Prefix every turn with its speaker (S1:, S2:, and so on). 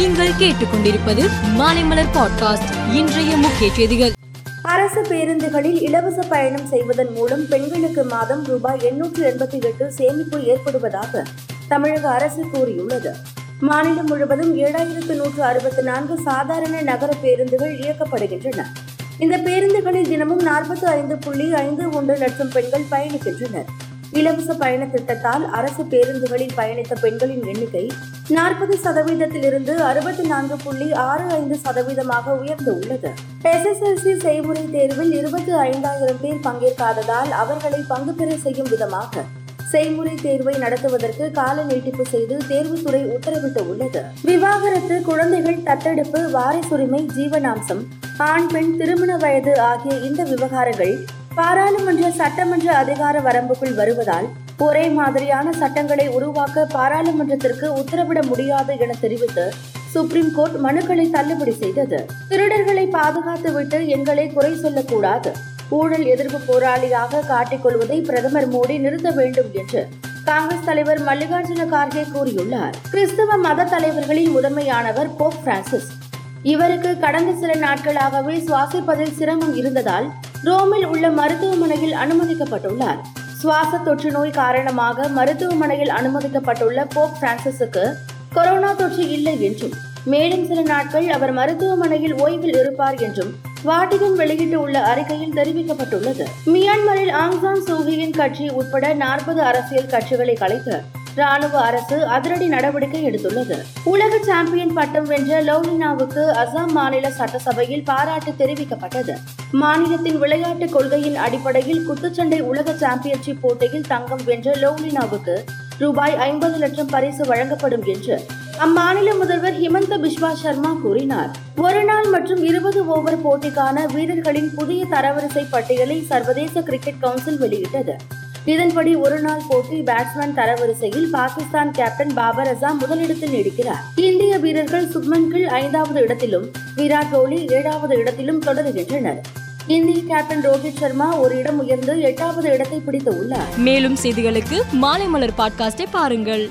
S1: நீங்கள் கேட்டுக்கொண்டிருப்பது மாலைமலர் பாட்காஸ்ட் இன்றைய முக்கிய செய்திகள்.
S2: அரசு பேருந்துகளில் இலவச பயணம் செய்வதன் மூலம் பெண்களுக்கு மாதம் ரூபாய் எண்ணூற்று எண்பத்தி எட்டு சேமிப்பு ஏற்படுவதாக தமிழக அரசு கூறியுள்ளது. மாநிலம் முழுவதும் ஏழாயிரத்து நூற்று அறுபத்தி நான்கு சாதாரண நகர பேருந்துகள் இயக்கப்படுகின்றன. இந்த பேருந்துகளில் தினமும் நாற்பத்தி ஐந்து புள்ளி ஐந்து ஒன்று லட்சம் பெண்கள் பயணிக்கின்றனர். இலவச பயண திட்டத்தால் அரசு பேருந்துகளில் பயணித்த பெண்களின் எண்ணிக்கை நாற்பது சதவீதத்திலிருந்து அறுபத்தி நான்கு புள்ளி ஆறு ஐந்து சதவீதமாக உயர்ந்துள்ளது எஸ்எஸ்எல்சி செய்முறை தேர்வில் இருபத்தி ஐந்தாயிரம் பேர் பங்கேற்காததால் அவர்களை பங்கு பெற செய்யும் விதமாக செய்முறை தேர்வை நடத்துவதற்கு கால நீட்டிப்பு செய்து தேர்வுத்துறை உத்தரவிட்டு உள்ளது. விவாகரத்து குழந்தைகள் தத்தெடுப்பு வாரிசுரிமை ஜீவனாம்சம் ஆண் பெண் திருமண வயது ஆகிய இந்த விவகாரங்கள் பாராளுமன்ற சட்டமன்ற அதிகார வரம்புக்குள் வருவதால் ஒரே மாதிரியான சட்டங்களை உருவாக்க பாராளுமன்றத்திற்கு உத்தரவிட முடியாது என தெரிவித்து சுப்ரீம் கோர்ட் மனுக்களை தள்ளுபடி செய்தது. திருடர்களை பாதுகாத்துவிட்டு எங்களை குறை சொல்லக்கூடாது. ஊழல் எதிர்ப்பு போராளியாக காட்டிக்கொள்வதை பிரதமர் மோடி நிறுத்த வேண்டும் என்று காங்கிரஸ் தலைவர் மல்லிகார்ஜுன கார்கே கூறியுள்ளார். கிறிஸ்தவ மத தலைவர்களின் முதன்மையானவர் போப் பிரான்சிஸ். இவருக்கு கடந்த சில நாட்களாகவே சுவாசிப்பதில் சிரமம் இருந்ததால் ரோமில் உள்ள மருத்துவமனையில் அனுமதிக்கப்பட்டுள்ளார். சுவாச தொற்று நோய் காரணமாக மருத்துவமனையில் அனுமதிக்கப்பட்டுள்ள போப் பிரான்சிஸுக்கு கொரோனா தொற்று இல்லை என்றும் மேலும் சில நாட்கள் அவர் மருத்துவமனையில் ஓய்வில் இருப்பார் என்றும் வாட்டிகன் வெளியிட்டுள்ள அறிக்கையில் தெரிவிக்கப்பட்டுள்ளது. மியான்மரில் ஆங்சான் சூகியின் கட்சி உட்பட நாற்பது அரசியல் கட்சிகளை கலைத்து ராணுவ அரசு அதிரடி நடவடிக்கை எடுத்துள்ளது. உலக சாம்பியன் பட்டம் வென்ற லவ்லினாவுக்கு அசாம் மாநில சட்டசபையில் பாராட்டு தெரிவிக்கப்பட்டது. மாநிலத்தின் விளையாட்டு கொள்கையின் அடிப்படையில் குத்துச்சண்டை உலக சாம்பியன்ஷிப் போட்டியில் தங்கம் வென்ற லவ்லினாவுக்கு ரூபாய் ஐம்பது லட்சம் பரிசு வழங்கப்படும் என்று அம்மாநில முதல்வர் ஹிமந்த பிஸ்வா சர்மா கூறினார். ஒரு நாள் மற்றும் இருபது ஓவர் போட்டிக்கான வீரர்களின் புதிய தரவரிசை பட்டியலை சர்வதேச கிரிக்கெட் கவுன்சில் வெளியிட்டது. இதன்படி ஒரு நாள் போட்டி பேட்ஸ்மேன் தரவரிசையில் பாகிஸ்தான் கேப்டன் பாபர் அசாம் முதலிடத்தில் நீடிக்கிறார். இந்திய வீரர்கள் சுப்மன் கில் ஐந்தாவது இடத்திலும் விராட் கோலி ஏழாவது இடத்திலும் தொடர்கின்றனர் இந்திய கேப்டன் ரோஹித் சர்மா ஒரு இடம் உயர்ந்து எட்டாவது இடத்தை பிடித்து உள்ளார்.
S1: மேலும் செய்திகளுக்கு மாலைமலர் பாட்காஸ்டை பாருங்கள்.